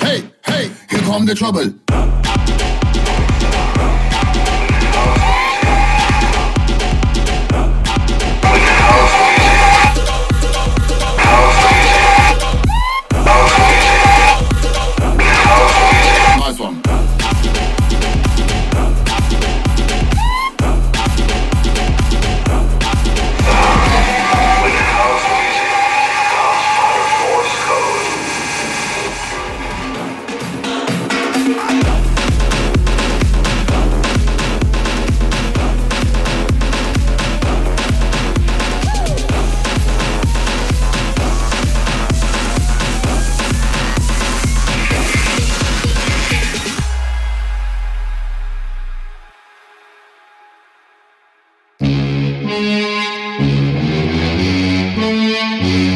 Hey, hey, here come the trouble. Música